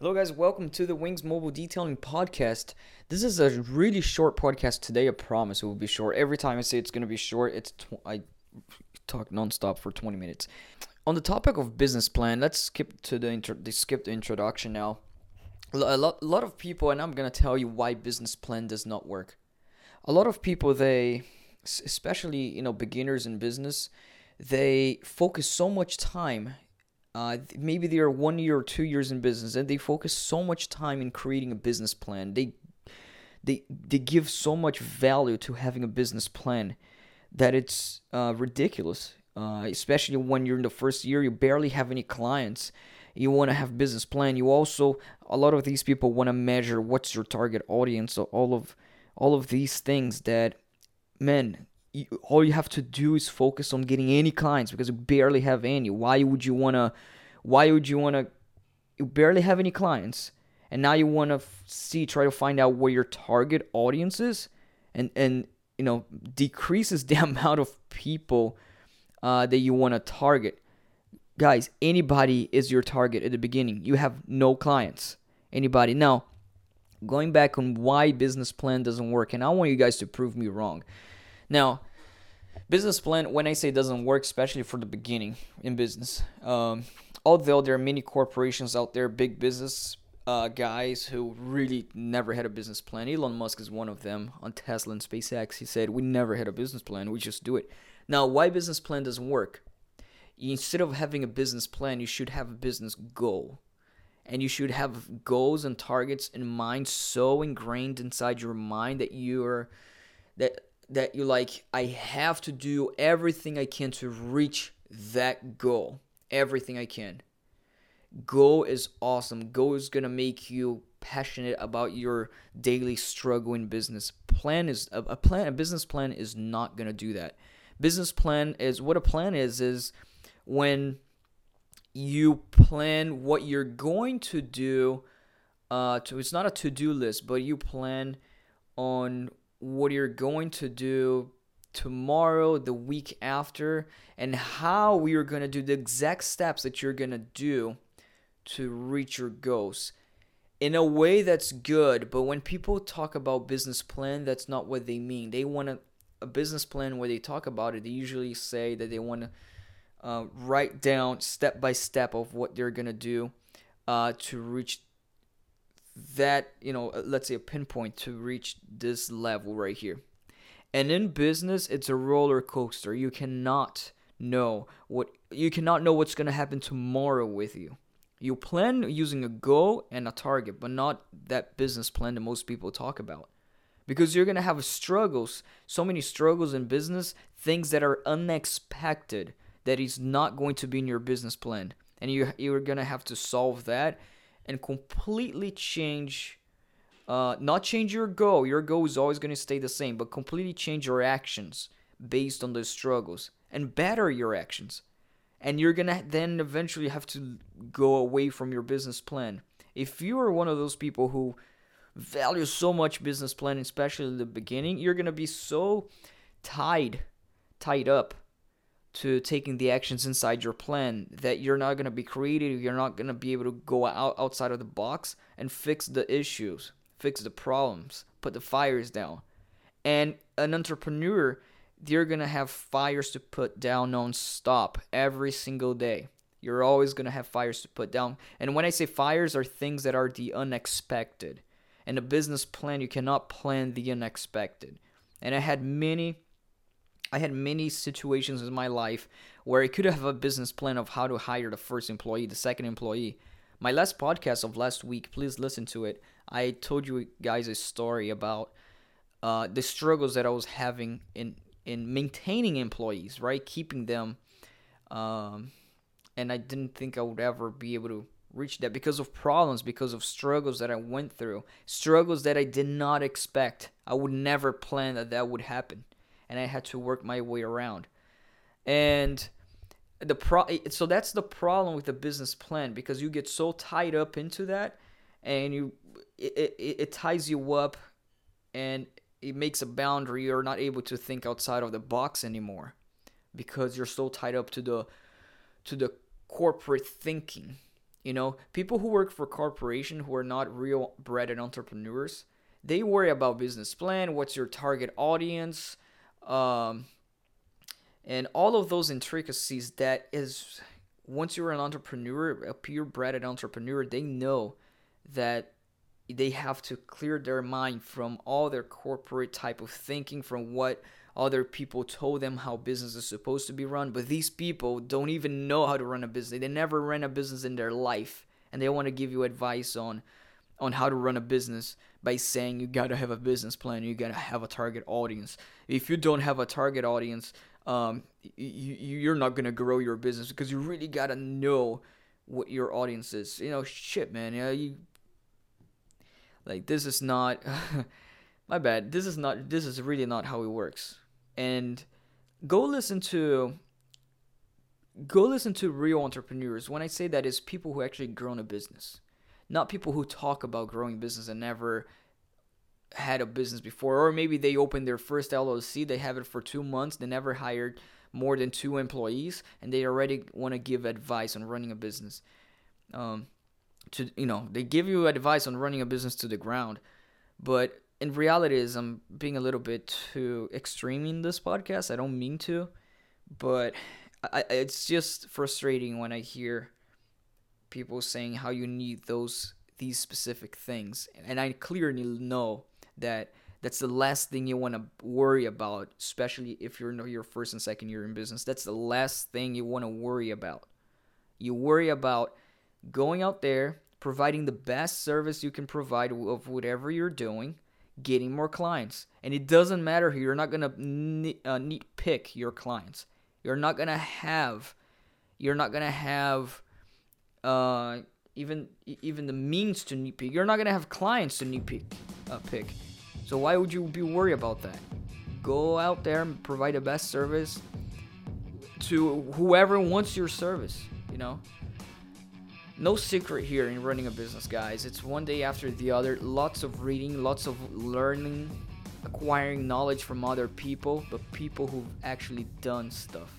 Hello, guys. Welcome to the Wings Mobile Detailing Podcast. This is a really short podcast today. I promise it will be short. Every time I say it's going to be short, it's tw- I talk nonstop for 20 minutes. On the topic of business plan, let's skip to the, intro- the skip the introduction now. A lot, a lot of people, and I'm going to tell you why business plan does not work. A lot of people, they, especially you know beginners in business, they focus so much time uh, maybe they are one year or two years in business and they focus so much time in creating a business plan. They they they give so much value to having a business plan that it's uh, ridiculous. Uh, especially when you're in the first year you barely have any clients. You want to have business plan. You also a lot of these people want to measure what's your target audience so all of all of these things that men you, all you have to do is focus on getting any clients because you barely have any. Why would you wanna? Why would you wanna? You barely have any clients, and now you wanna f- see, try to find out where your target audience is, and and you know decreases the amount of people uh, that you wanna target. Guys, anybody is your target at the beginning. You have no clients. Anybody now. Going back on why business plan doesn't work, and I want you guys to prove me wrong. Now, business plan, when I say doesn't work, especially for the beginning in business, um, although there are many corporations out there, big business uh, guys who really never had a business plan. Elon Musk is one of them on Tesla and SpaceX. He said, We never had a business plan, we just do it. Now, why business plan doesn't work? Instead of having a business plan, you should have a business goal. And you should have goals and targets in mind so ingrained inside your mind that you're that that you like I have to do everything I can to reach that goal. Everything I can. Goal is awesome. Go is going to make you passionate about your daily struggle in business. Plan is a, a plan a business plan is not going to do that. Business plan is what a plan is is when you plan what you're going to do uh to it's not a to-do list, but you plan on what you're going to do tomorrow, the week after, and how we are going to do the exact steps that you're going to do to reach your goals. In a way that's good, but when people talk about business plan, that's not what they mean. They want a, a business plan where they talk about it. They usually say that they want to uh, write down step by step of what they're gonna do uh, to reach that you know uh, let's say a pinpoint to reach this level right here. And in business it's a roller coaster. You cannot know what you cannot know what's going to happen tomorrow with you. You plan using a goal and a target but not that business plan that most people talk about. Because you're going to have struggles so many struggles in business things that are unexpected that is not going to be in your business plan. And you you're going to have to solve that and completely change uh, not change your goal. Your goal is always going to stay the same but completely change your actions based on those struggles and better your actions. And you're going to then eventually have to go away from your business plan. If you are one of those people who value so much business planning especially in the beginning you're going to be so tied tied up to taking the actions inside your plan that you're not going to be creative you're not going to be able to go out outside of the box and fix the issues fix the problems put the fires down. And an entrepreneur you're going to have fires to put down non-stop every single day. You're always going to have fires to put down. And when i say fires are things that are the unexpected. And a business plan you cannot plan the unexpected. And i had many I had many situations in my life where I could have a business plan of how to hire the first employee, the second employee. My last podcast of last week, please listen to it. I told you guys a story about uh, the struggles that I was having in in maintaining employees, right, keeping them, um, and I didn't think I would ever be able to reach that because of problems, because of struggles that I went through, struggles that I did not expect. I would never plan that that would happen and I had to work my way around. And the pro so that's the problem with the business plan because you get so tied up into that and you it, it, it ties you up and it makes a boundary you're not able to think outside of the box anymore because you're so tied up to the to the corporate thinking You know, people who work for corporation who are not real bred entrepreneurs, they worry about business plan, what's your target audience, um, and all of those intricacies that is once you're an entrepreneur, a purebred entrepreneur, they know that they have to clear their mind from all their corporate type of thinking, from what other people told them how business is supposed to be run. But these people don't even know how to run a business. They never ran a business in their life, and they want to give you advice on on how to run a business by saying you gotta have a business plan, you gotta have a target audience. If you don't have a target audience, um, you, you're not gonna grow your business because you really gotta know what your audience is. You know, shit, man. Yeah, you like this is not my bad. This is not. This is really not how it works. And go listen to. Go listen to real entrepreneurs. When I say that, is people who actually grown a business, not people who talk about growing business and never had a business before, or maybe they opened their first LLC, they have it for two months, they never hired more than two employees, and they already want to give advice on running a business. Um, to you know, they give you advice on running a business to the ground, but in reality, is I'm being a little bit too extreme in this podcast. I don't mean to, but I, it's just frustrating when I hear people saying how you need those these specific things, and I clearly know that that's the last thing you want to worry about, especially if you're in your first and second year in business. That's the last thing you want to worry about. You worry about going out there, providing the best service you can provide of whatever you're doing, getting more clients. And it doesn't matter who You're not going to uh, neat pick your clients. You're not going to have, you're not going to have, uh, even even the means to neat pick. You're not to have clients to neat pick. Uh, pick. So why would you be worried about that? Go out there and provide the best service to whoever wants your service, you know? No secret here in running a business, guys. It's one day after the other. Lots of reading, lots of learning, acquiring knowledge from other people, but people who've actually done stuff.